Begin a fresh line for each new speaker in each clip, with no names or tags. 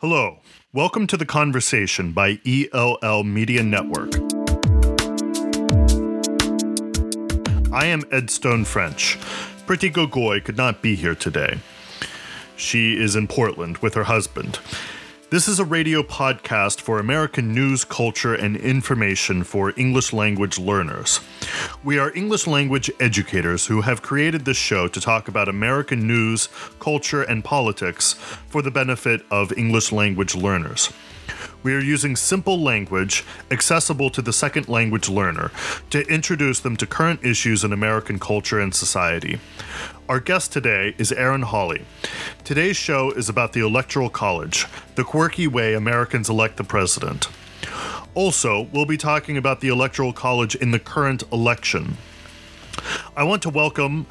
Hello. Welcome to the conversation by ELL Media Network. I am Ed Stone French. Pretty Gogoy could not be here today. She is in Portland with her husband. This is a radio podcast for American news, culture, and information for English language learners. We are English language educators who have created this show to talk about American news, culture, and politics for the benefit of English language learners. We are using simple language, accessible to the second language learner, to introduce them to current issues in American culture and society. Our guest today is Aaron Hawley. Today's show is about the Electoral College, the quirky way Americans elect the president. Also, we'll be talking about the Electoral College in the current election. I want to welcome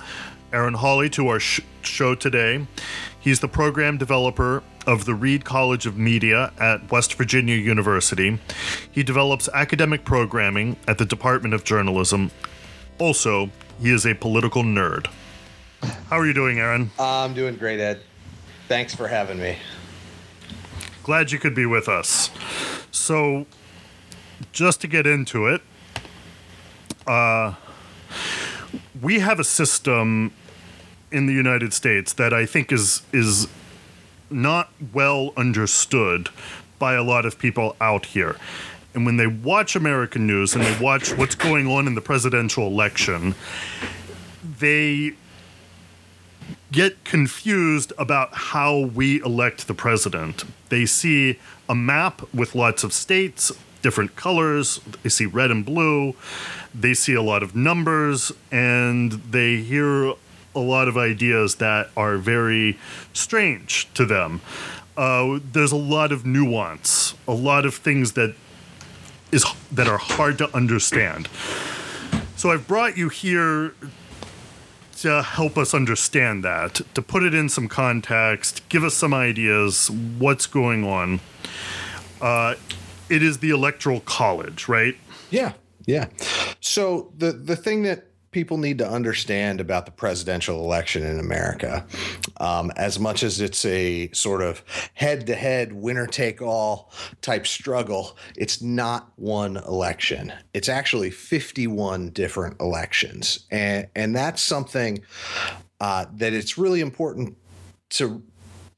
Aaron Hawley to our sh- show today. He's the program developer of the Reed College of Media at West Virginia University. He develops academic programming at the Department of Journalism. Also, he is a political nerd. How are you doing, Aaron?
I'm doing great, Ed. Thanks for having me.
Glad you could be with us. So, just to get into it, uh, we have a system in the United States that I think is is not well understood by a lot of people out here. And when they watch American news and they watch what's going on in the presidential election, they get confused about how we elect the president. They see a map with lots of states, different colors, they see red and blue, they see a lot of numbers, and they hear a lot of ideas that are very strange to them. Uh, there's a lot of nuance, a lot of things that is that are hard to understand. So I've brought you here to help us understand that, to put it in some context, give us some ideas, what's going on. Uh, it is the Electoral College, right?
Yeah, yeah. So the the thing that people need to understand about the presidential election in America, um, as much as it's a sort of head to head, winner take all type struggle, it's not one election. It's actually 51 different elections. And, and that's something uh, that it's really important to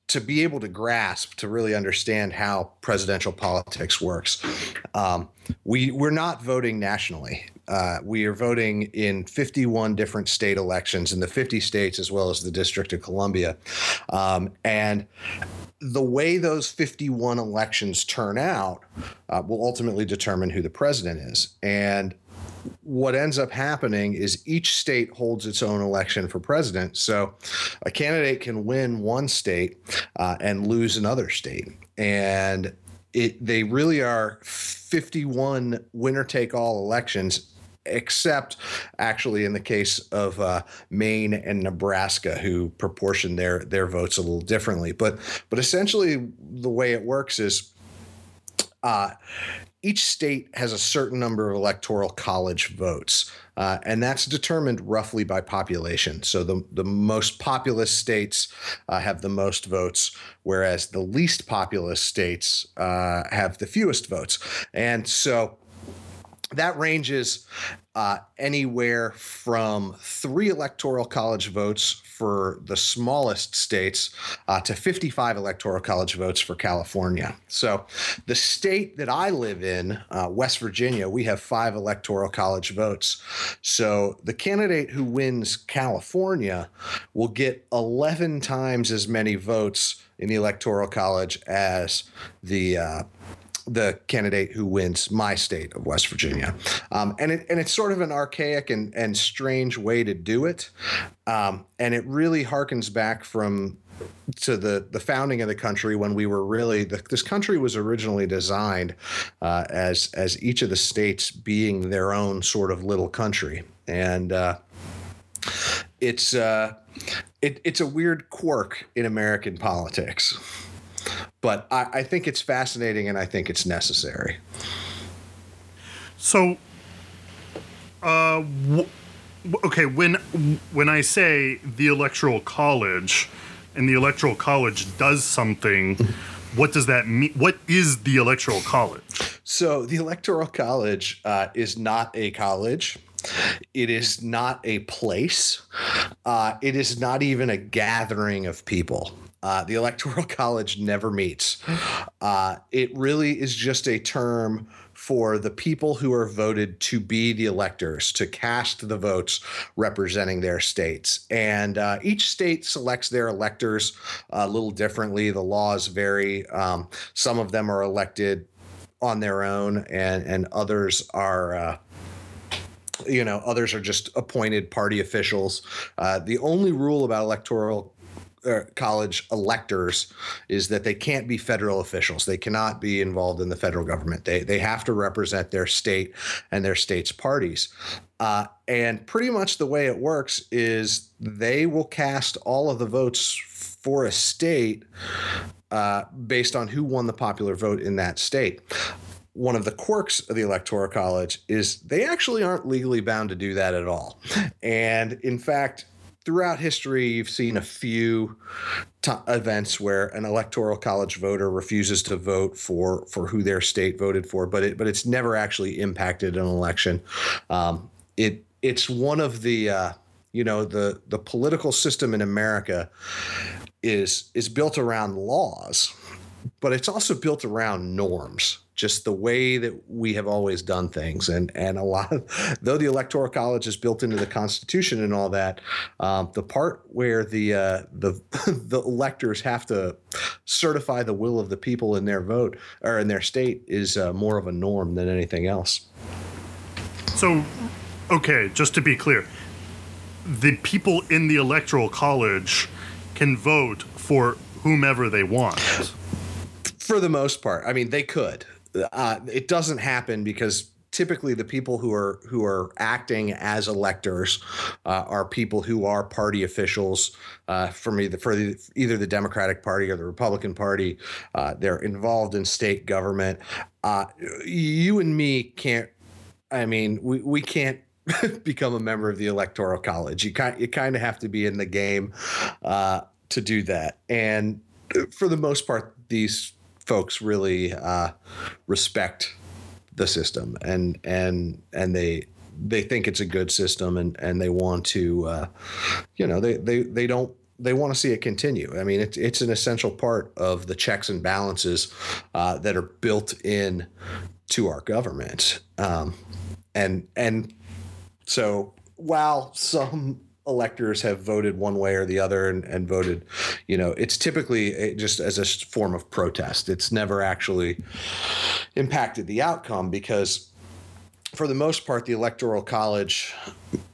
to be able to grasp to really understand how presidential politics works. Um, we we're not voting nationally. Uh, we are voting in 51 different state elections in the 50 states as well as the District of Columbia, um, and the way those 51 elections turn out uh, will ultimately determine who the president is. And what ends up happening is each state holds its own election for president. So a candidate can win one state uh, and lose another state. And it they really are 51 winner take all elections except actually in the case of uh, Maine and Nebraska, who proportion their their votes a little differently. But but essentially, the way it works is. Uh, each state has a certain number of electoral college votes, uh, and that's determined roughly by population. So the, the most populous states uh, have the most votes, whereas the least populous states uh, have the fewest votes. And so that ranges uh, anywhere from three electoral college votes for the smallest states uh, to 55 electoral college votes for California. So, the state that I live in, uh, West Virginia, we have five electoral college votes. So, the candidate who wins California will get 11 times as many votes in the electoral college as the uh, the candidate who wins my state of West Virginia. Um, and it and it's sort of an archaic and, and strange way to do it. Um, and it really harkens back from to the the founding of the country when we were really the, this country was originally designed uh, as as each of the states being their own sort of little country and uh, it's uh, it, it's a weird quirk in American politics but I, I think it's fascinating and I think it's necessary.
So, uh, w- okay, when when I say the electoral college, and the electoral college does something, what does that mean? What is the Electoral College?
So the Electoral College uh, is not a college. It is not a place. Uh, it is not even a gathering of people. Uh, the Electoral College never meets. Uh, it really is just a term for the people who are voted to be the electors, to cast the votes representing their states. And uh, each state selects their electors a little differently. The laws vary. Um, some of them are elected on their own, and, and others are. Uh, you know, others are just appointed party officials. Uh, the only rule about electoral uh, college electors is that they can't be federal officials. They cannot be involved in the federal government. They they have to represent their state and their state's parties. Uh, and pretty much the way it works is they will cast all of the votes for a state uh, based on who won the popular vote in that state one of the quirks of the electoral college is they actually aren't legally bound to do that at all and in fact throughout history, you've seen a few t- events where an electoral college voter refuses to vote for for who their state voted for, but it but it's never actually impacted an election. Um, it it's one of the uh, you know the the political system in America is is built around laws, but it's also built around norms just the way that we have always done things. And and a lot of though the electoral college is built into the Constitution and all that, um, the part where the uh, the the electors have to certify the will of the people in their vote or in their state is uh, more of a norm than anything else.
So, okay, just to be clear, the people in the electoral college can vote for whomever they want.
For the most part, I mean, they could uh, it doesn't happen because typically the people who are who are acting as electors uh, are people who are party officials uh, from either for the, either the Democratic Party or the Republican Party. Uh, they're involved in state government. Uh, you and me can't. I mean, we we can't. become a member of the electoral college you kind you kind of have to be in the game uh, to do that and for the most part these folks really uh, respect the system and and and they they think it's a good system and and they want to uh, you know they they they don't they want to see it continue. I mean, it's it's an essential part of the checks and balances uh, that are built in to our government, um, and and so while some electors have voted one way or the other and, and voted, you know, it's typically just as a form of protest. It's never actually impacted the outcome because, for the most part, the electoral college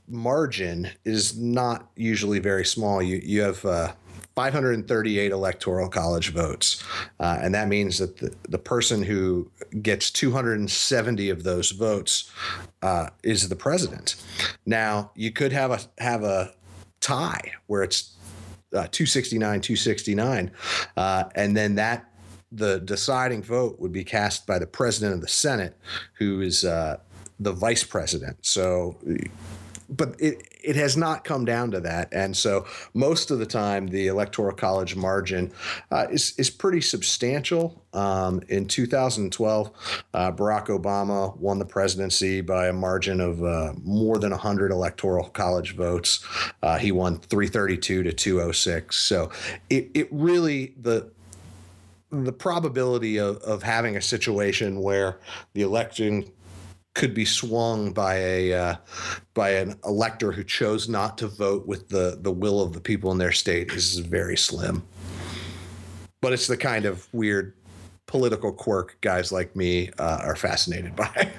margin is not usually very small. You you have uh, 538 electoral college votes. Uh, and that means that the, the person who gets 270 of those votes uh, is the president. Now, you could have a have a tie where it's uh, 269, 269, uh, and then that the deciding vote would be cast by the president of the Senate, who is uh, the vice president. So but it it has not come down to that, and so most of the time the electoral college margin uh, is is pretty substantial. Um, in 2012, uh, Barack Obama won the presidency by a margin of uh, more than 100 electoral college votes. Uh, he won 332 to 206. So it it really the the probability of, of having a situation where the election could be swung by a uh, by an elector who chose not to vote with the the will of the people in their state is very slim. But it's the kind of weird political quirk guys like me uh, are fascinated by.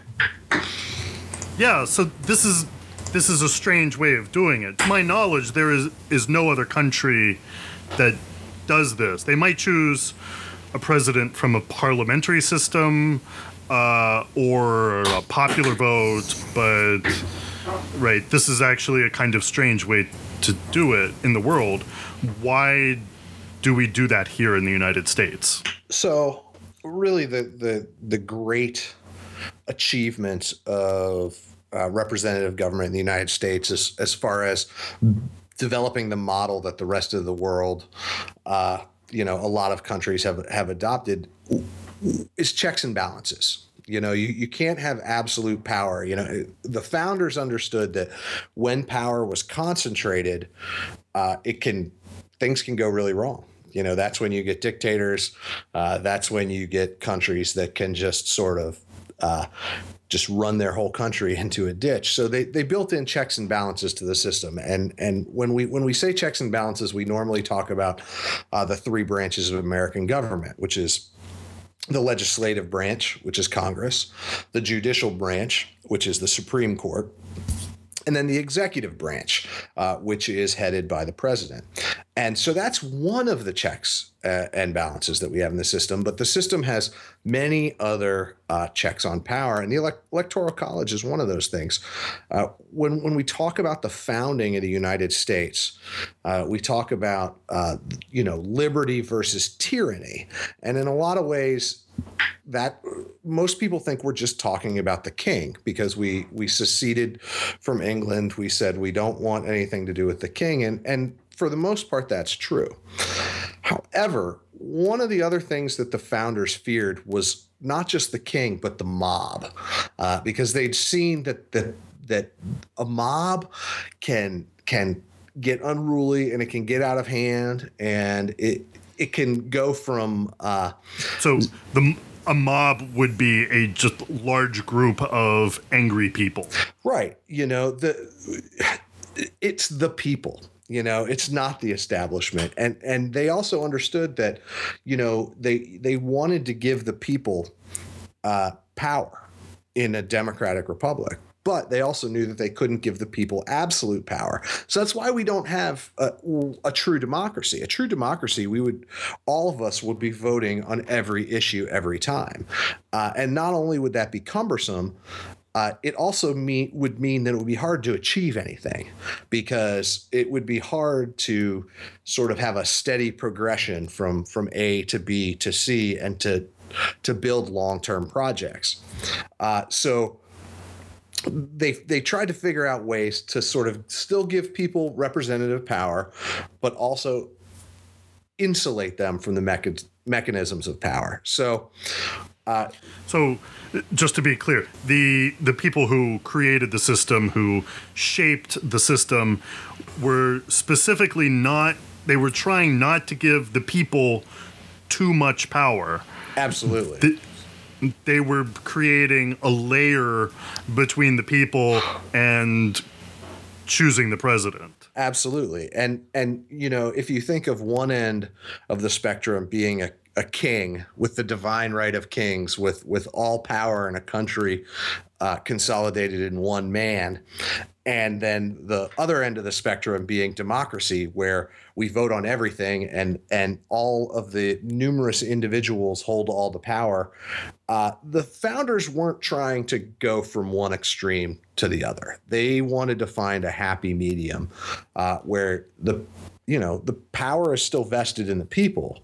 yeah, so this is this is a strange way of doing it. To my knowledge, there is is no other country that does this. They might choose a president from a parliamentary system, uh, or a popular vote, but right, this is actually a kind of strange way to do it in the world. Why do we do that here in the United States?
So, really, the the the great achievements of uh, representative government in the United States, as as far as developing the model that the rest of the world uh, you know a lot of countries have have adopted is checks and balances you know you, you can't have absolute power you know the founders understood that when power was concentrated uh, it can things can go really wrong you know that's when you get dictators uh, that's when you get countries that can just sort of uh, just run their whole country into a ditch. So they, they built in checks and balances to the system. And and when we when we say checks and balances, we normally talk about uh, the three branches of American government, which is the legislative branch, which is Congress, the judicial branch, which is the Supreme Court, and then the executive branch, uh, which is headed by the president. And so that's one of the checks uh, and balances that we have in the system. But the system has many other uh, checks on power, and the elect- electoral college is one of those things. Uh, when when we talk about the founding of the United States, uh, we talk about uh, you know liberty versus tyranny, and in a lot of ways that most people think we're just talking about the king because we we seceded from England. We said we don't want anything to do with the king, and and for the most part, that's true. However, one of the other things that the founders feared was not just the king, but the mob, uh, because they'd seen that that that a mob can can get unruly and it can get out of hand and it it can go from uh,
so the a mob would be a just large group of angry people.
Right. You know, the it's the people you know it's not the establishment and and they also understood that you know they they wanted to give the people uh, power in a democratic republic but they also knew that they couldn't give the people absolute power. So that's why we don't have a, a, true democracy. A true democracy, we would, all of us would be voting on every issue every time. Uh, and not only would that be cumbersome, uh, it also mean, would mean that it would be hard to achieve anything because it would be hard to sort of have a steady progression from from A to B to C and to to build long term projects. Uh, so they they tried to figure out ways to sort of still give people representative power, but also insulate them from the mecha- mechanisms of power. So,
uh, so just to be clear, the the people who created the system, who shaped the system, were specifically not. They were trying not to give the people too much power.
Absolutely.
The, they were creating a layer between the people and choosing the president.
Absolutely. And and you know, if you think of one end of the spectrum being a, a king with the divine right of kings with with all power in a country uh, consolidated in one man. And then the other end of the spectrum being democracy where we vote on everything and and all of the numerous individuals hold all the power. Uh, the founders weren't trying to go from one extreme to the other. They wanted to find a happy medium uh, where the you know the power is still vested in the people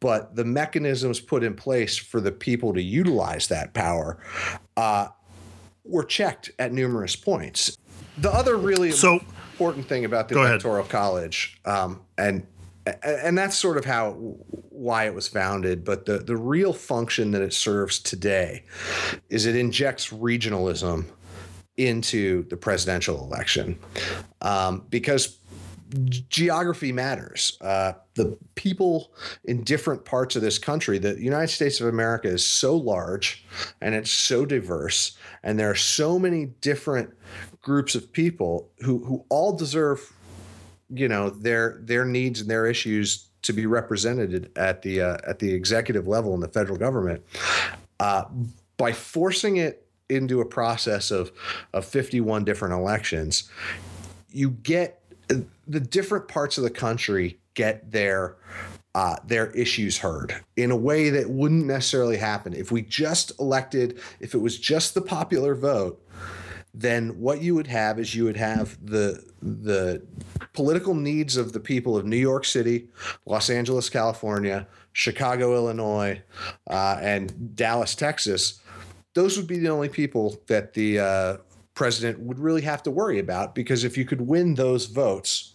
but the mechanisms put in place for the people to utilize that power uh, were checked at numerous points the other really so, important thing about the electoral ahead. college, um, and and that's sort of how why it was founded. But the the real function that it serves today is it injects regionalism into the presidential election um, because geography matters. Uh, the people in different parts of this country, the United States of America is so large and it's so diverse, and there are so many different groups of people who who all deserve, you know, their their needs and their issues to be represented at the uh, at the executive level in the federal government. Uh, by forcing it into a process of of 51 different elections, you get the different parts of the country get their uh, their issues heard in a way that wouldn't necessarily happen if we just elected if it was just the popular vote then what you would have is you would have the the political needs of the people of New York City, Los Angeles, California, Chicago, Illinois, uh, and Dallas, Texas. Those would be the only people that the uh, president would really have to worry about because if you could win those votes,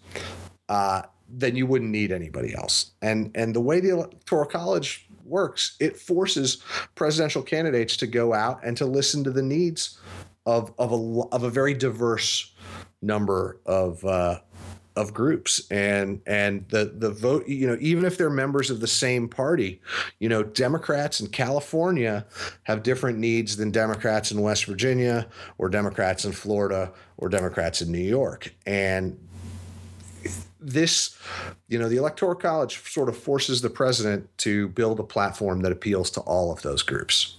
uh, then you wouldn't need anybody else. And and the way the electoral college works, it forces presidential candidates to go out and to listen to the needs of of a of a very diverse number of uh, of groups and and the the vote you know even if they're members of the same party you know democrats in california have different needs than democrats in west virginia or democrats in florida or democrats in new york and this you know the electoral college sort of forces the president to build a platform that appeals to all of those groups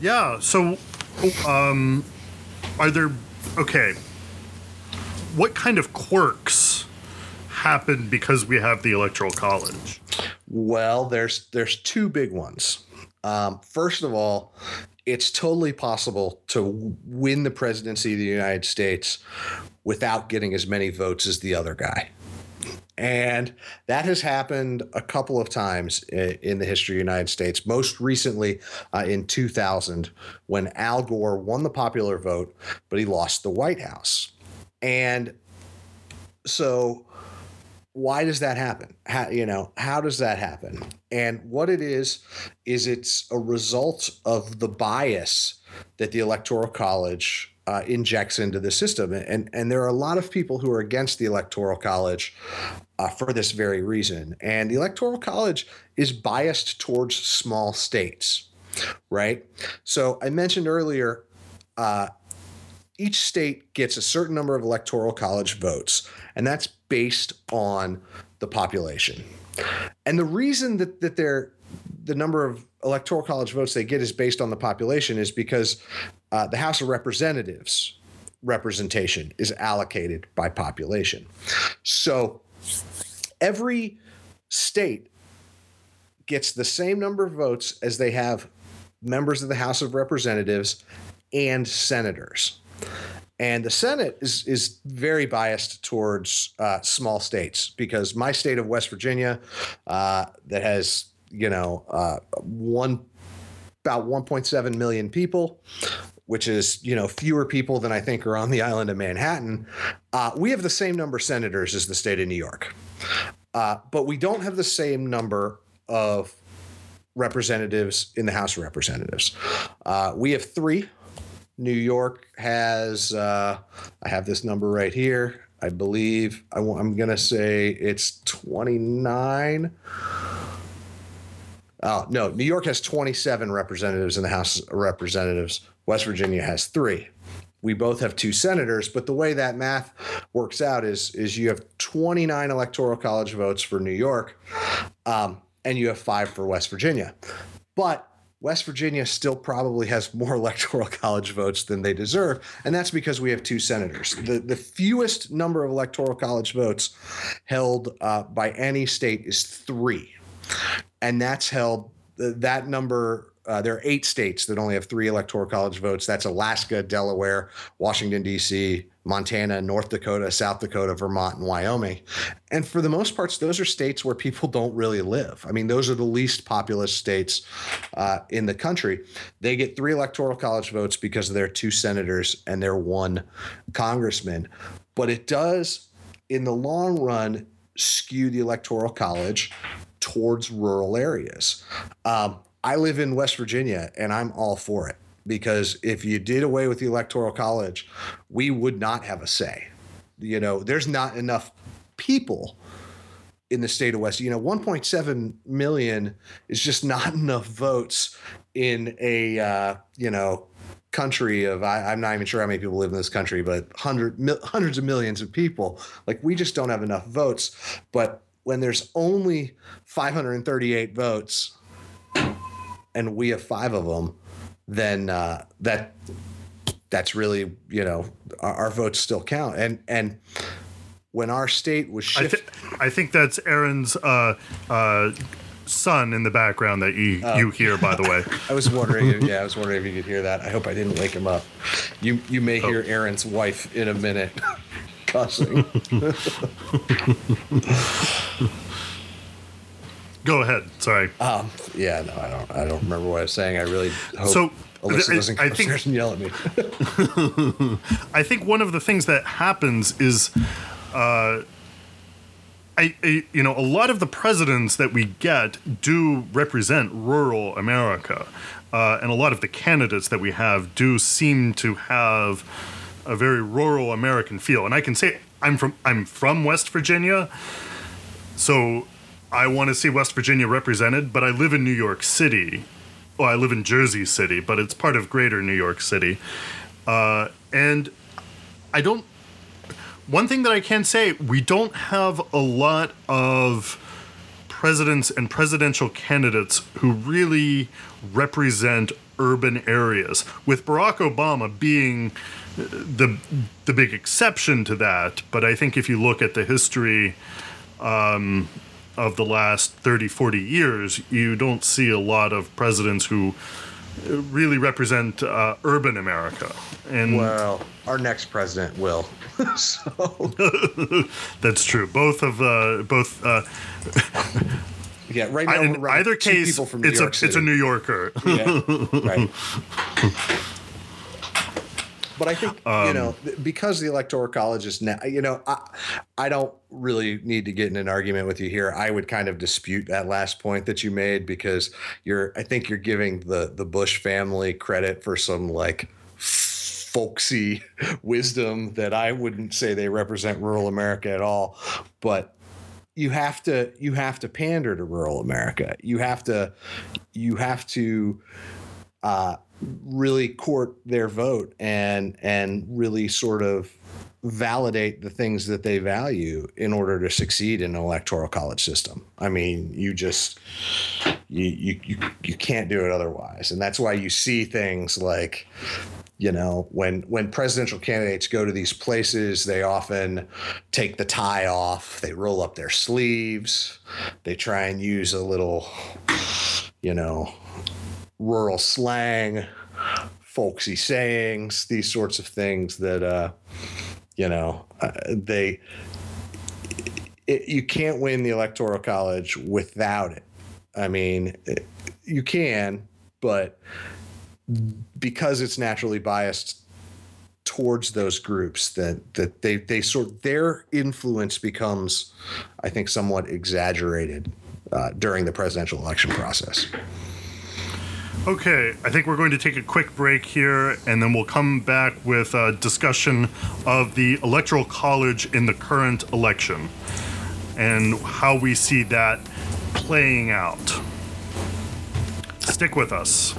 Yeah. So, um, are there okay? What kind of quirks happen because we have the electoral college?
Well, there's there's two big ones. Um, first of all, it's totally possible to win the presidency of the United States without getting as many votes as the other guy. And that has happened a couple of times in the history of the United States. Most recently uh, in 2000, when Al Gore won the popular vote, but he lost the White House. And so, why does that happen? How, you know, how does that happen? And what it is, is it's a result of the bias that the Electoral College uh, injects into the system. And, and there are a lot of people who are against the Electoral College uh, for this very reason. And the Electoral College is biased towards small states, right? So I mentioned earlier, uh, each state gets a certain number of Electoral College votes, and that's based on the population. And the reason that, that they're the number of electoral college votes they get is based on the population is because uh, the House of Representatives representation is allocated by population. So every state gets the same number of votes as they have members of the House of Representatives and senators. And the Senate is is very biased towards uh, small states because my state of West Virginia, uh, that has you know uh, one about 1.7 million people, which is you know fewer people than I think are on the island of Manhattan. Uh, we have the same number of senators as the state of New York, uh, but we don't have the same number of representatives in the House of Representatives. Uh, we have three. New York has uh, I have this number right here. I believe I, am going to say it's 29. Oh, no, New York has 27 representatives in the House of Representatives. West Virginia has three. We both have two senators, but the way that math works out is is you have 29 electoral college votes for New York, um, and you have five for West Virginia. But West Virginia still probably has more electoral college votes than they deserve, and that's because we have two senators. The the fewest number of electoral college votes held uh, by any state is three, and that's held. That number uh, there are eight states that only have three electoral college votes. That's Alaska, Delaware, Washington, D.C., Montana, North Dakota, South Dakota, Vermont, and Wyoming. And for the most parts, those are states where people don't really live. I mean, those are the least populous states uh, in the country. They get three electoral college votes because of their two senators and their one congressman. But it does, in the long run, skew the electoral college towards rural areas. Um, I live in West Virginia and I'm all for it because if you did away with the electoral college, we would not have a say. You know, there's not enough people in the state of West. You know, 1.7 million is just not enough votes in a uh, you know country of I, am not even sure how many people live in this country, but hundred mil, hundreds of millions of people. Like we just don't have enough votes. But when there's only 538 votes and we have five of them, then uh, that that's really you know our, our, votes still count. And and when our state was shifted,
I, th- I think that's Aaron's. Uh, uh, son in the background that you oh. you hear by the way
i was wondering if, yeah i was wondering if you could hear that i hope i didn't wake him up you you may hear oh. aaron's wife in a minute cussing
Go ahead. Sorry.
Um, yeah, no, I don't. I don't remember what I was saying. I really hope.
So
Alyssa
I-
doesn't come
I think-
upstairs and yell at me.
I think one of the things that happens is, uh, I, I, you know, a lot of the presidents that we get do represent rural America, uh, and a lot of the candidates that we have do seem to have a very rural American feel. And I can say I'm from I'm from West Virginia, so I want to see West Virginia represented. But I live in New York City. Well, I live in Jersey City, but it's part of Greater New York City. Uh, and I don't. One thing that I can say, we don't have a lot of presidents and presidential candidates who really represent urban areas. With Barack Obama being the the big exception to that, but I think if you look at the history um, of the last 30, 40 years, you don't see a lot of presidents who really represent uh, urban America. And
Well, our next president will. so
that's true. Both of uh, both uh,
yeah, right now
I-
we're
in either
two
case,
people from New
it's a
York
it's a New Yorker.
yeah, right. But I think you know because the electoral college is now, you know, I, I don't really need to get in an argument with you here. I would kind of dispute that last point that you made because you're, I think you're giving the the Bush family credit for some like folksy wisdom that I wouldn't say they represent rural America at all, but you have to you have to pander to rural America. You have to you have to uh, really court their vote and and really sort of validate the things that they value in order to succeed in an electoral college system. I mean, you just you you you, you can't do it otherwise. And that's why you see things like you know when when presidential candidates go to these places they often take the tie off they roll up their sleeves they try and use a little you know rural slang folksy sayings these sorts of things that uh you know uh, they it, you can't win the electoral college without it. I mean it, you can but because it's naturally biased towards those groups that that they they sort their influence becomes i think somewhat exaggerated uh, during the presidential election process
Okay, I think we're going to take a quick break here, and then we'll come back with a discussion of the electoral college in the current election and how we see that playing out. Stick with us.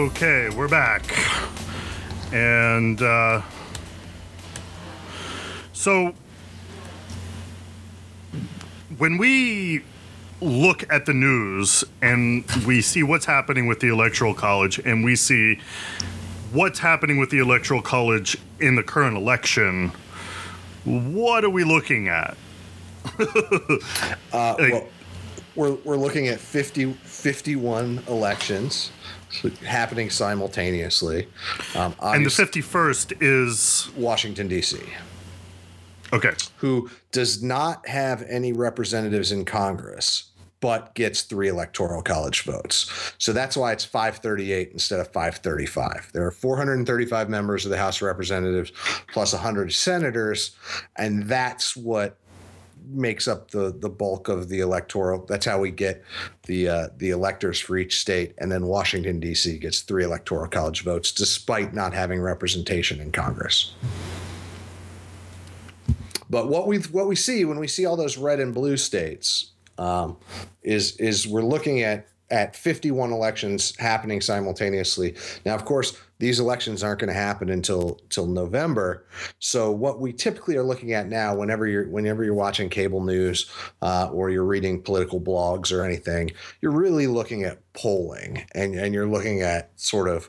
Okay, we're back. And uh, so when we look at the news and we see what's happening with the Electoral College and we see what's happening with the Electoral College in the current election, what are we looking at?
uh, well, we're, we're looking at 50, 51 elections happening simultaneously um,
And the 51st is
washington d.c
okay.
who does not have any representatives in Congress, but gets three electoral college votes. So that's why it's 538 instead of 535. There are 435 members of the House of Representatives plus 100 senators, and that's what makes up the the bulk of the electoral. That's how we get the uh, the electors for each state, and then Washington D.C. gets three electoral college votes, despite not having representation in Congress. But what we what we see when we see all those red and blue states um, is is we're looking at at 51 elections happening simultaneously. Now, of course, these elections aren't going to happen until till November. So, what we typically are looking at now, whenever you're whenever you're watching cable news uh, or you're reading political blogs or anything, you're really looking at polling, and and you're looking at sort of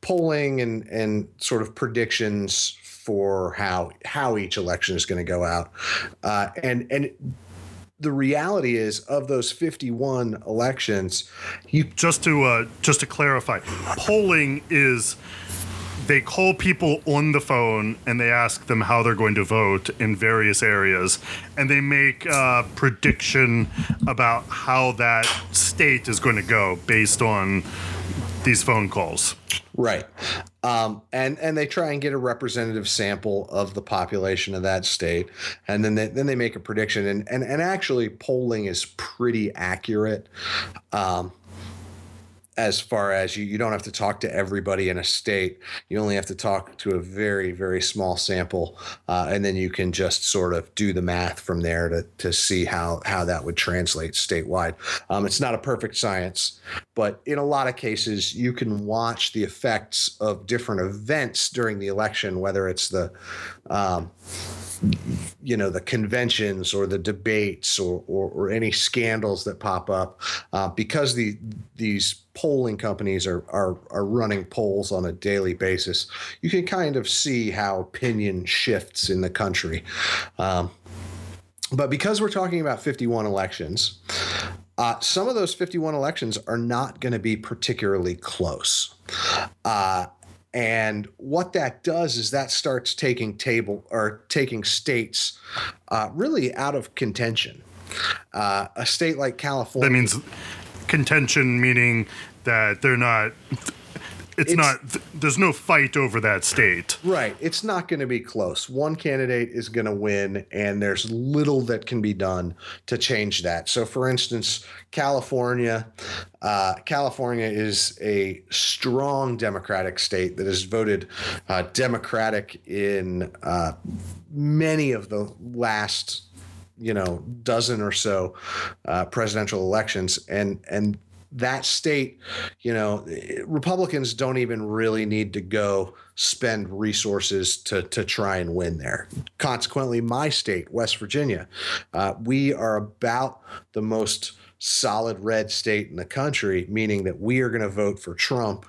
polling and and sort of predictions for how how each election is going to go out, uh, and and the reality is of those 51 elections you
just to uh, just to clarify polling is they call people on the phone and they ask them how they're going to vote in various areas and they make a prediction about how that state is going to go based on these phone calls
Right. Um, and and they try and get a representative sample of the population of that state, and then they then they make a prediction. And and and actually, polling is pretty accurate. Um, as far as you, you don't have to talk to everybody in a state. You only have to talk to a very, very small sample. Uh, and then you can just sort of do the math from there to, to see how, how that would translate statewide. Um, it's not a perfect science, but in a lot of cases, you can watch the effects of different events during the election, whether it's the, um, you know the conventions or the debates or, or, or any scandals that pop up uh, because the these polling companies are, are are running polls on a daily basis you can kind of see how opinion shifts in the country. Um, but because we're talking about 51 elections uh, some of those 51 elections are not going to be particularly close. Uh, and what that does is that starts taking table or taking states uh, really out of contention. Uh, a state like California.
That means contention, meaning that they're not it's, it's not there's no fight over that state.
Right it's not going to be close. One candidate is going to win and there's little that can be done to change that. So for instance california uh, california is a strong democratic state that has voted uh, democratic in uh, many of the last you know dozen or so uh, presidential elections and and that state, you know, Republicans don't even really need to go spend resources to to try and win there. Consequently, my state, West Virginia, uh, we are about the most solid red state in the country, meaning that we are going to vote for Trump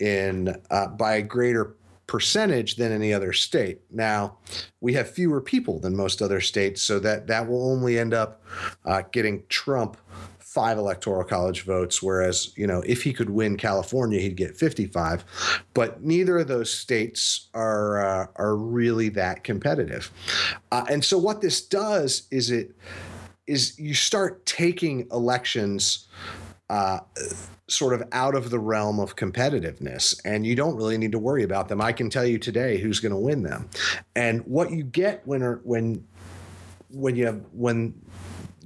in uh, by a greater percentage than any other state. Now, we have fewer people than most other states, so that that will only end up uh, getting Trump five electoral college votes, whereas you know if he could win California, he'd get 55. But neither of those states are uh, are really that competitive, uh, and so what this does is it is you start taking elections. Uh, sort of out of the realm of competitiveness and you don't really need to worry about them i can tell you today who's going to win them and what you get when when when you have when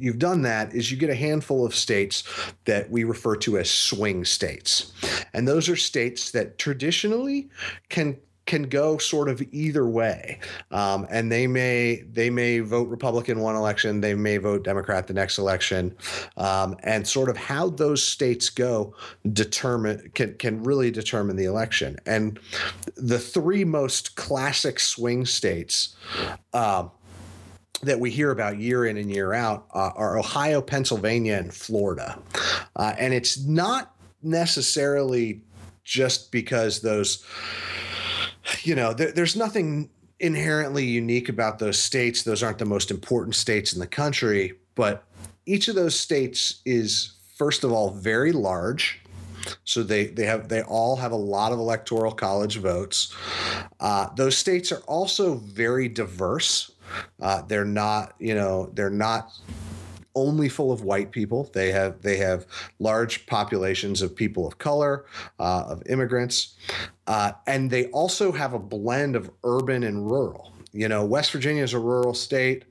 you've done that is you get a handful of states that we refer to as swing states. And those are states that traditionally can can go sort of either way, um, and they may they may vote Republican one election, they may vote Democrat the next election, um, and sort of how those states go determine can can really determine the election. And the three most classic swing states. Uh, that we hear about year in and year out uh, are Ohio, Pennsylvania, and Florida. Uh, and it's not necessarily just because those, you know, there, there's nothing inherently unique about those states. Those aren't the most important states in the country, but each of those states is, first of all, very large. So they they have they all have a lot of electoral college votes. Uh, those states are also very diverse. Uh, they're not, you know, they're not only full of white people. They have they have large populations of people of color, uh, of immigrants, uh, and they also have a blend of urban and rural. You know, West Virginia is a rural state.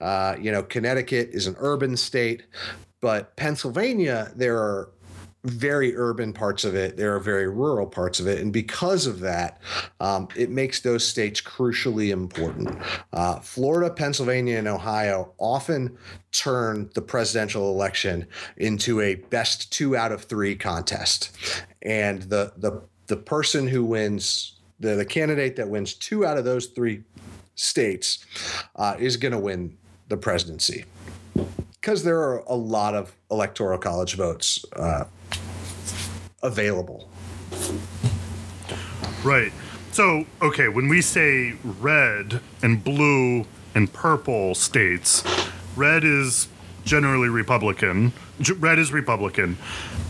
Uh, you know, Connecticut is an urban state, but Pennsylvania there are very urban parts of it, there are very rural parts of it. And because of that, um, it makes those states crucially important. Uh, Florida, Pennsylvania, and Ohio often turn the presidential election into a best two out of three contest. And the, the, the person who wins, the, the candidate that wins two out of those three states uh, is going to win the presidency because there are a lot of electoral college votes uh, available.
Right. So, okay, when we say red and blue and purple states, red is generally Republican. Red is Republican,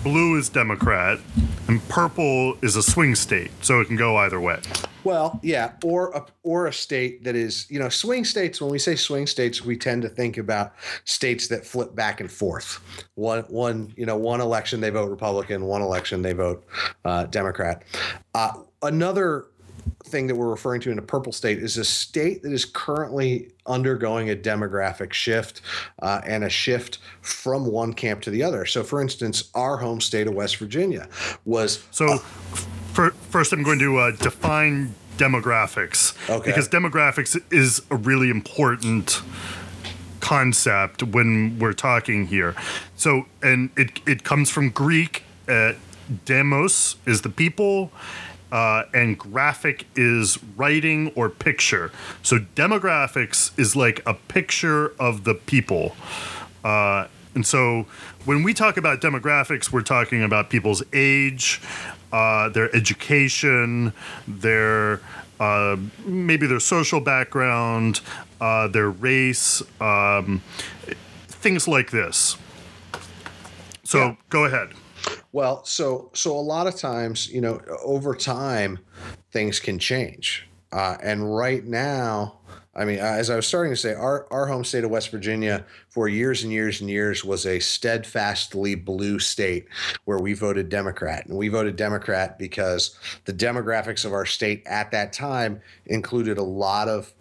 blue is Democrat, and purple is a swing state, so it can go either way.
Well, yeah, or a, or a state that is, you know, swing states. When we say swing states, we tend to think about states that flip back and forth. One, one, you know, one election they vote Republican, one election they vote uh, Democrat. Uh, another thing that we're referring to in a purple state is a state that is currently undergoing a demographic shift uh, and a shift from one camp to the other. So, for instance, our home state of West Virginia was.
So, uh, for, first, I'm going to uh, define demographics okay. because demographics is a really important concept when we're talking here. So, and it, it comes from Greek. Uh, demos is the people uh, and graphic is writing or picture. So demographics is like a picture of the people. Uh, and so when we talk about demographics, we're talking about people's age, uh, their education, their uh, maybe their social background, uh, their race, um, things like this. So yeah. go ahead.
Well, so so a lot of times, you know, over time, things can change. Uh, and right now, I mean, as I was starting to say, our, our home state of West Virginia for years and years and years was a steadfastly blue state where we voted Democrat. And we voted Democrat because the demographics of our state at that time included a lot of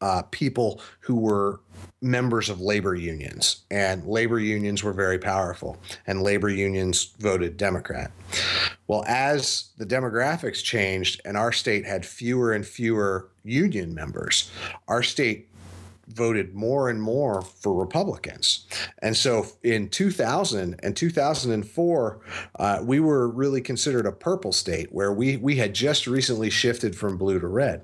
uh, people who were members of labor unions, and labor unions were very powerful, and labor unions voted Democrat. Well, as the demographics changed and our state had fewer and fewer union members, our state voted more and more for Republicans. And so in 2000 and 2004, uh, we were really considered a purple state where we, we had just recently shifted from blue to red.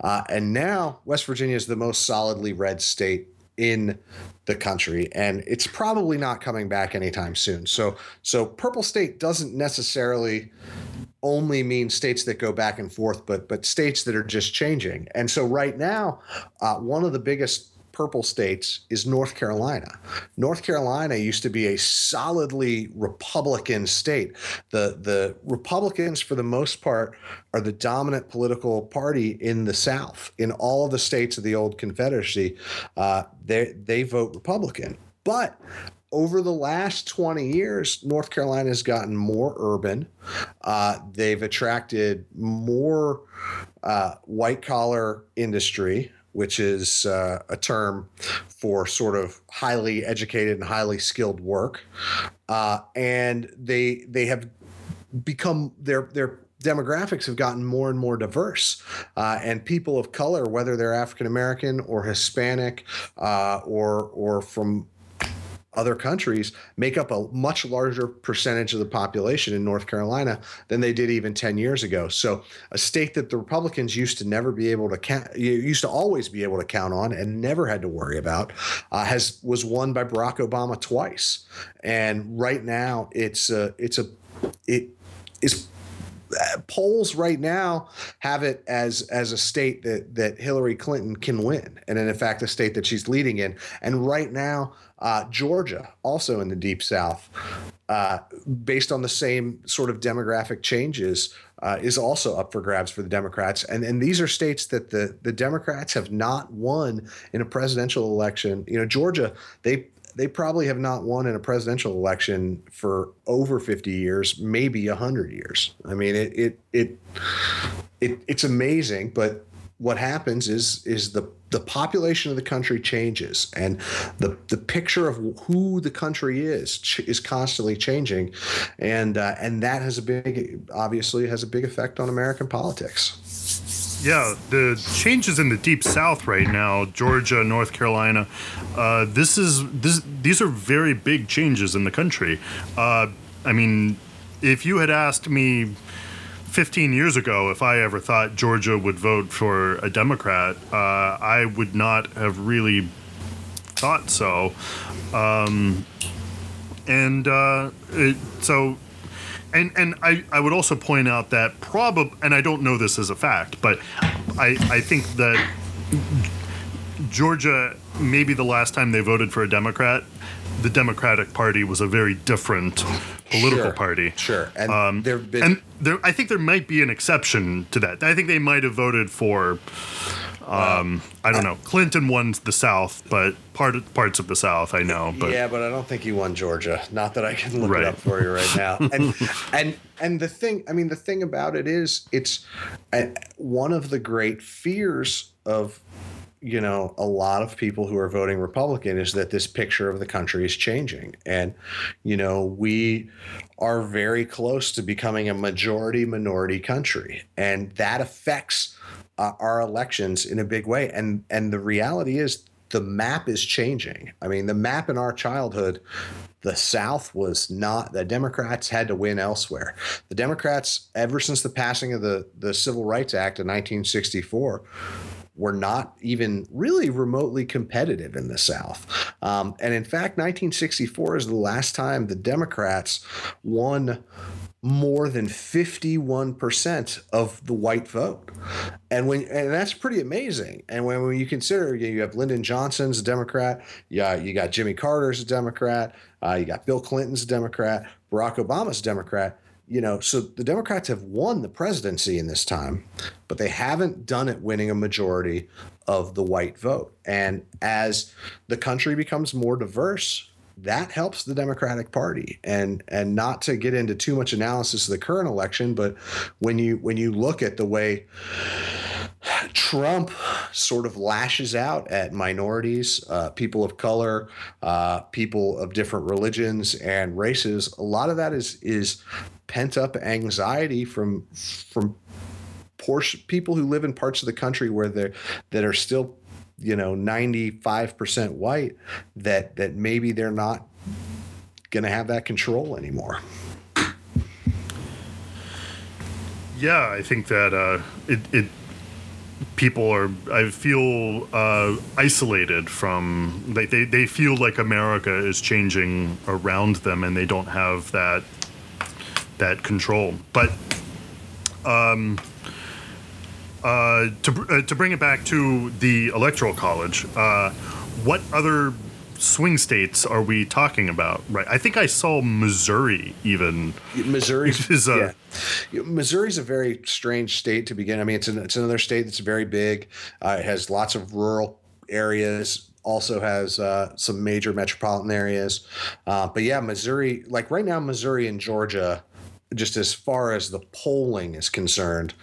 Uh, and now West Virginia is the most solidly red state in the country and it's probably not coming back anytime soon. So so purple state doesn't necessarily only mean states that go back and forth but but states that are just changing. And so right now uh, one of the biggest purple states is North Carolina. North Carolina used to be a solidly Republican state. The the Republicans, for the most part, are the dominant political party in the South. In all of the states of the old Confederacy, uh, they they vote Republican. But over the last 20 years, North Carolina has gotten more urban. Uh, they've attracted more uh, white collar industry which is uh, a term for sort of highly educated and highly skilled work, uh, and they they have become their their demographics have gotten more and more diverse, uh, and people of color, whether they're African American or Hispanic uh, or or from other countries make up a much larger percentage of the population in North Carolina than they did even 10 years ago. So, a state that the Republicans used to never be able to count, used to always be able to count on and never had to worry about, uh, has was won by Barack Obama twice. And right now, it's a, it's a, it is polls right now have it as as a state that that Hillary Clinton can win, and in fact, a state that she's leading in. And right now, uh, Georgia, also in the deep South, uh, based on the same sort of demographic changes, uh, is also up for grabs for the Democrats. And and these are states that the the Democrats have not won in a presidential election. You know, Georgia, they they probably have not won in a presidential election for over 50 years, maybe 100 years. I mean, it it it, it it's amazing, but what happens is is the the population of the country changes and the the picture of who the country is ch- is constantly changing and uh, and that has a big obviously has a big effect on American politics.
Yeah, the changes in the deep south right now, Georgia, North Carolina, uh, this is this these are very big changes in the country. Uh, I mean, if you had asked me 15 years ago, if I ever thought Georgia would vote for a Democrat, uh, I would not have really thought so. Um, and uh, it, so, and and I, I would also point out that probably, and I don't know this as a fact, but I I think that Georgia, maybe the last time they voted for a Democrat, the Democratic Party was a very different political
Sure,
party.
Sure. And
Um,
there've been
and there, I think there might be an exception to that. I think they might have voted for, um, I don't know. Clinton won the South, but part parts of the South, I know. But
yeah, but I don't think he won Georgia. Not that I can look
Right.
it up for you right now. And and and the thing, I mean, the thing about it is, it's uh, one of the great fears of you know a lot of people who are voting Republican is that this picture of the country is changing, and you know we are very close to becoming a majority minority country, and that affects uh, our elections in a big way. And and the reality is the map is changing. I mean, the map in our childhood, the South was not the Democrats had to win elsewhere. The Democrats, ever since the passing of the, the Civil Rights Act of 1964, were not even really remotely competitive in the South. Um, and in fact, 1964 is the last time the Democrats won more than 51% of the white vote. And when and that's pretty amazing. And when, when you consider you, you have Lyndon Johnson's a Democrat, yeah, you got Jimmy Carter's a Democrat, uh, you got Bill Clinton's a Democrat, Barack Obama's a Democrat. You know, so the Democrats have won the presidency in this time, but they haven't done it winning a majority of the white vote. And as the country becomes more diverse, that helps the Democratic Party. And and not to get into too much analysis of the current election, but when you when you look at the way Trump sort of lashes out at minorities, uh, people of color, uh, people of different religions and races. A lot of that is is pent up anxiety from from portion people who live in parts of the country where they're that are still you know 95% white that that maybe they're not going to have that control anymore.
Yeah, I think that uh, it, it people are I feel uh, isolated from they, they they feel like America is changing around them and they don't have that that control. But um, uh, to uh, to bring it back to the electoral college, uh, what other swing states are we talking about? Right, I think I saw Missouri even.
Missouri
Is a-
yeah. Missouri's a very strange state to begin. I mean, it's an, it's another state that's very big. Uh, it has lots of rural areas. Also has uh, some major metropolitan areas. Uh, but yeah, Missouri. Like right now, Missouri and Georgia, just as far as the polling is concerned,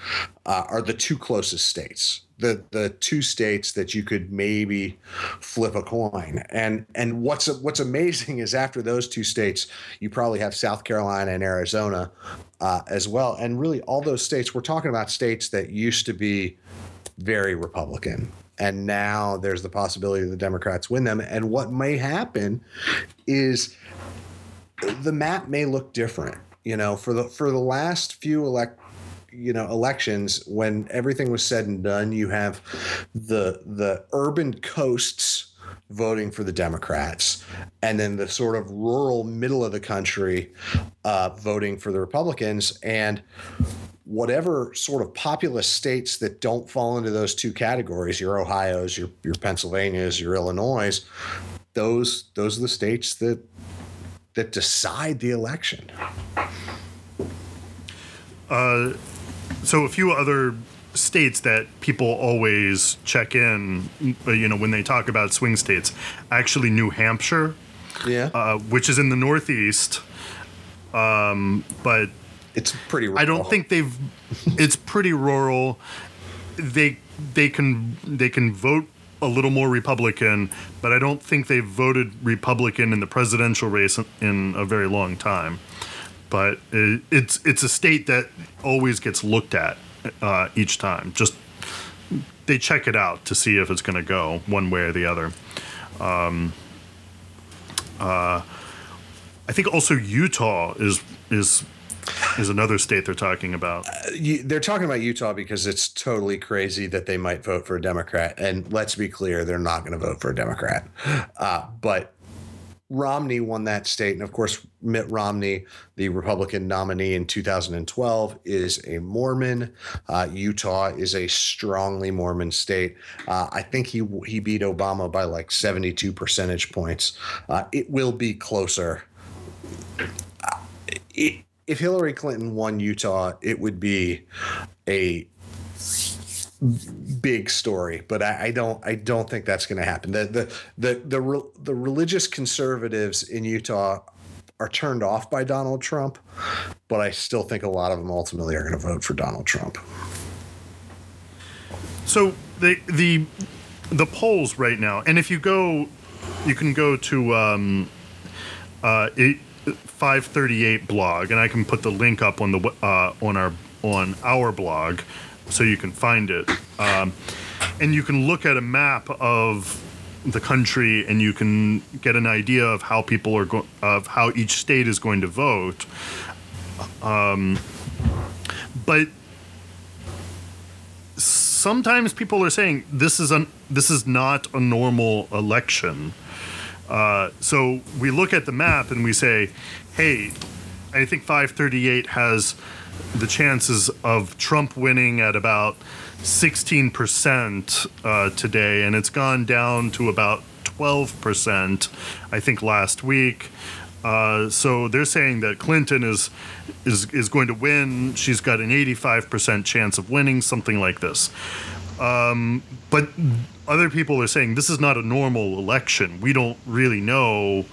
uh, are the two closest states. The the two states that you could maybe flip a coin. And and what's what's amazing is after those two states, you probably have South Carolina and Arizona uh, as well. And really, all those states we're talking about states that used to be very Republican. And now there's the possibility the Democrats win them. And what may happen is the map may look different. You know, for the for the last few elect you know elections when everything was said and done you have the the urban coasts voting for the democrats and then the sort of rural middle of the country uh, voting for the republicans and whatever sort of populous states that don't fall into those two categories your ohio's your, your pennsylvania's your illinois those those are the states that that decide the election
so a few other states that people always check in, uh, you know, when they talk about swing states. Actually, New Hampshire,
yeah
uh, which is in the Northeast, um, but
it's pretty
I don't
rural.
think they've. It's pretty rural. They they can they can vote a little more Republican, but I don't think they've voted Republican in the presidential race in a very long time. But it, it's it's a state that always gets looked at uh, each time. Just they check it out to see if it's going to go one way or the other. Um, uh, I think also Utah is is is another state they're talking about.
you, they're talking about Utah because it's totally crazy that they might vote for a Democrat. And let's be clear, they're not going to vote for a Democrat. Uh, but Romney won that state. And of course, Mitt Romney, the Republican nominee in 2012, is a Mormon. Uh, Utah is a strongly Mormon state. Uh, I think he he beat Obama by like 72 percentage points. Uh, it will be closer. Uh, it, if Hillary Clinton won Utah, it would be a big story, but I, I, don't I don't think that's going to happen. The the the the the religious conservatives in Utah are turned off by Donald Trump, but I still think a lot of them ultimately are going to vote for Donald Trump.
So the the the polls right now, and if you go, you can go to um, uh, 538 blog, and I can put the link up on the uh, on our on our blog so you can find it. Um, and you can look at a map of the country and you can get an idea of how people are going of how each state is going to vote. Um, but sometimes people are saying this is an this is not a normal election. Uh, so we look at the map and we say, hey, I think 538 has the chances of Trump winning at about 16% uh, today, and it's gone down to about 12%, I think, last week. Uh, so they're saying that Clinton is is is going to win. She's got an 85% chance of winning, something like this. Um, but other people are saying this is not a normal election. We don't really know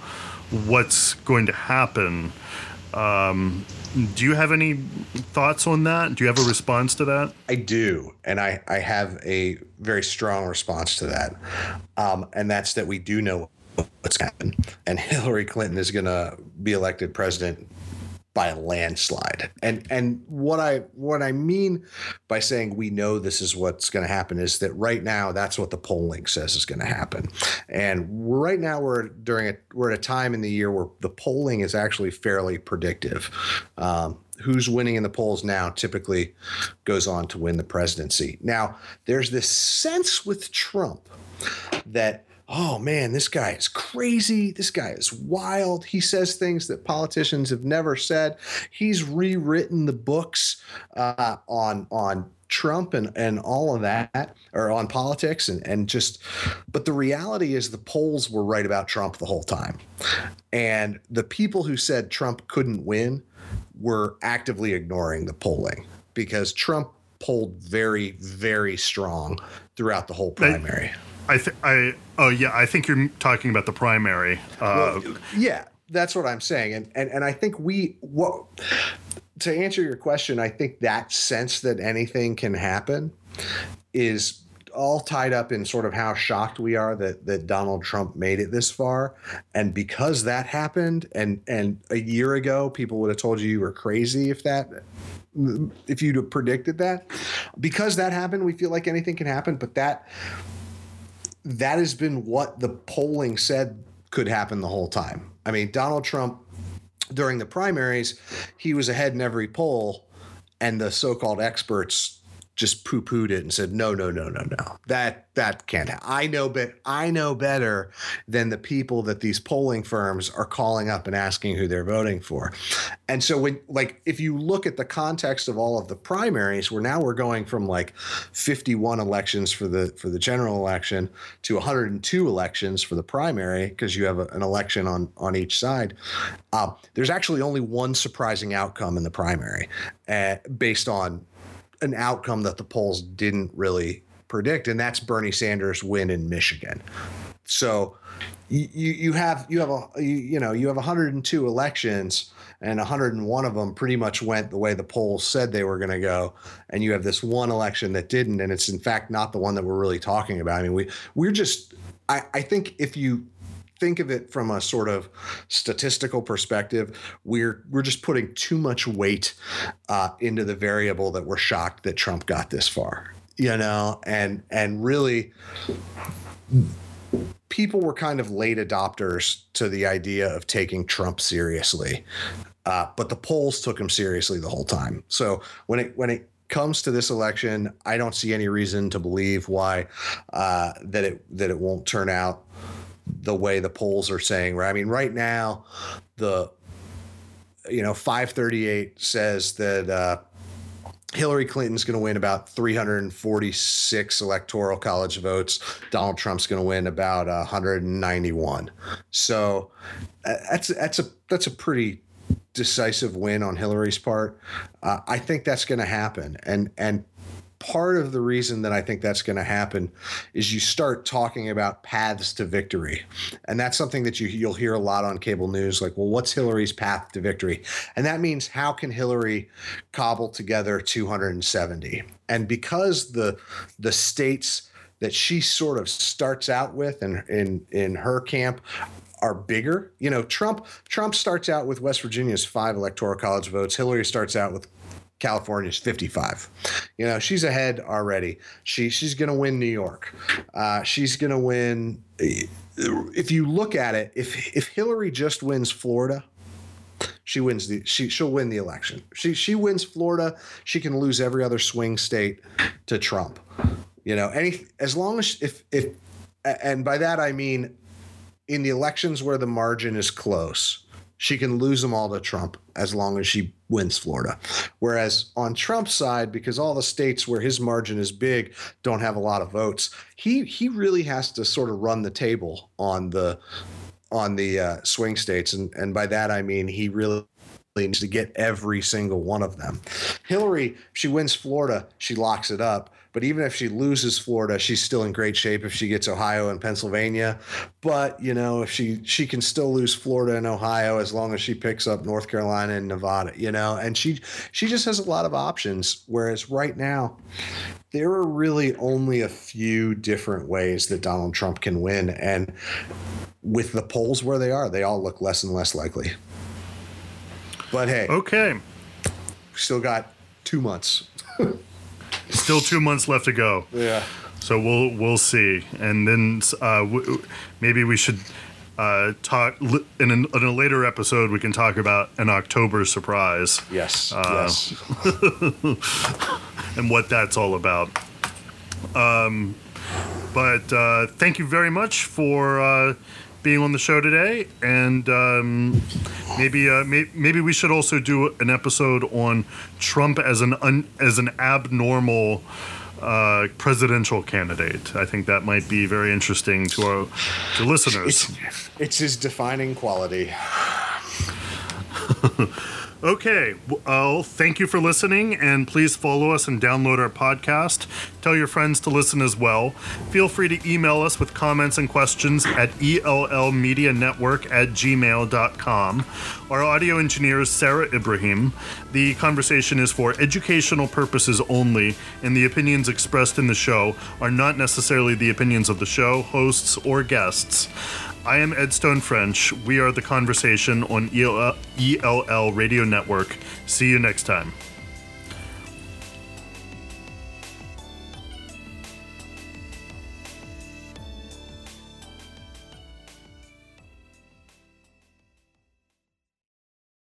what's going to happen. Um, do you have any thoughts on that? Do you have a response to that?
I do, and I I have a very strong response to that, um, and that's that we do know what's happened, and Hillary Clinton is going to be elected president by a landslide. And and what I what I mean by saying we know this is what's going to happen is that right now that's what the polling says is going to happen. And right now we're during a we're at a time in the year where the polling is actually fairly predictive. Um, who's winning in the polls now typically goes on to win the presidency. Now, there's this sense with Trump that oh man, this guy is crazy. This guy is wild. He says things that politicians have never said. He's rewritten the books uh, on on Trump and, and all of that, or on politics and, and just, but the reality is the polls were right about Trump the whole time. And the people who said Trump couldn't win were actively ignoring the polling because Trump polled very, very strong throughout the whole primary.
I think I oh yeah I think you're talking about the primary. Uh,
well, yeah, that's what I'm saying, and and and I think we what to answer your question, I think that sense that anything can happen is all tied up in sort of how shocked we are that that Donald Trump made it this far, and because that happened, and and a year ago people would have told you you were crazy if that if you'd have predicted that. Because that happened, we feel like anything can happen, but that that has been what the polling said could happen the whole time. I mean, Donald Trump during the primaries, he was ahead in every poll, and the so-called experts just poo-pooed it and said, "No, no, no, no, no. That that can't. Happen. I know, but I know better than the people that these polling firms are calling up and asking who they're voting for." And so, when like if you look at the context of all of the primaries, where now we're going from like 51 elections for the for the general election to 102 elections for the primary because you have a, an election on on each side. Uh, there's actually only one surprising outcome in the primary, uh, based on an outcome that the polls didn't really predict, and that's Bernie Sanders' win in Michigan. So you you have you have a you, you know you have 102 elections and 101 of them pretty much went the way the polls said they were going to go and you have this one election that didn't and it's in fact not the one that we're really talking about i mean we we're just i i think if you think of it from a sort of statistical perspective, we're we're just putting too much weight uh, into the variable that we're shocked that Trump got this far. You know, and and really people were kind of late adopters to the idea of taking Trump seriously. Uh, but the polls took him seriously the whole time. So when it when it comes to this election, I don't see any reason to believe why uh, that it that it won't turn out the way the polls are saying. Right? I mean, right now, the you know 538 says that. Uh, Hillary Clinton's going to win about 346 electoral college votes. Donald Trump's going to win about 191. So uh, that's that's a that's a pretty decisive win on Hillary's part. Uh, I think that's going to happen, and and part of the reason that I think that's going to happen is you start talking about paths to victory. And that's something that you you'll hear a lot on cable news like, well, what's Hillary's path to victory? And that means how can Hillary cobble together 270? And because the the states that she sort of starts out with in in in her camp are bigger. You know, Trump Trump starts out with West Virginia's five electoral college votes. Hillary starts out with California's 55. You know, she's ahead already. She she's going to win New York. Uh, she's going to win. If you look at it, if if Hillary just wins Florida, she wins the she she'll win the election. She she wins Florida. She can lose every other swing state to Trump. You know, any as long as if if and by that I mean in the elections where the margin is close she can lose them all to Trump as long as she wins Florida. Whereas on Trump's side, because all the states where his margin is big don't have a lot of votes, he he really has to sort of run the table on the on the uh, swing states, and and by that I mean he really needs to get every single one of them. Hillary, she wins Florida, she locks it up. But even if she loses Florida, she's still in great shape if she gets Ohio and Pennsylvania. But you know, if she she can still lose Florida and Ohio as long as she picks up North Carolina and Nevada, you know, and she she just has a lot of options. Whereas right now, there are really only a few different ways that Donald Trump can win, and with the polls where they are, they all look less and less likely. But hey,
okay,
still got two months.
Still two months left to go.
Yeah.
So we'll we'll see, and then uh, w- maybe we should uh, talk in, an, in, a later episode. We can talk about an October surprise.
Yes. Uh, yes.
and what that's all about. Um, but uh, thank you very much for uh, being on the show today, and um, maybe uh, may- maybe we should also do an episode on Trump as an un- as an abnormal uh, presidential candidate. I think that might be very interesting to our to listeners.
It's, it's his defining quality.
Okay. Well, thank you for listening, and please follow us and download our podcast. Tell your friends to listen as well. Feel free to email us with comments and questions at ellmedianetwork at gmail.com. Our audio engineer is Sarah Ibrahim. The conversation is for educational purposes only, and the opinions expressed in the show are not necessarily the opinions of the show, hosts, or guests. I am Ed Stone French. We are The Conversation on ELL Radio Network. See you next time.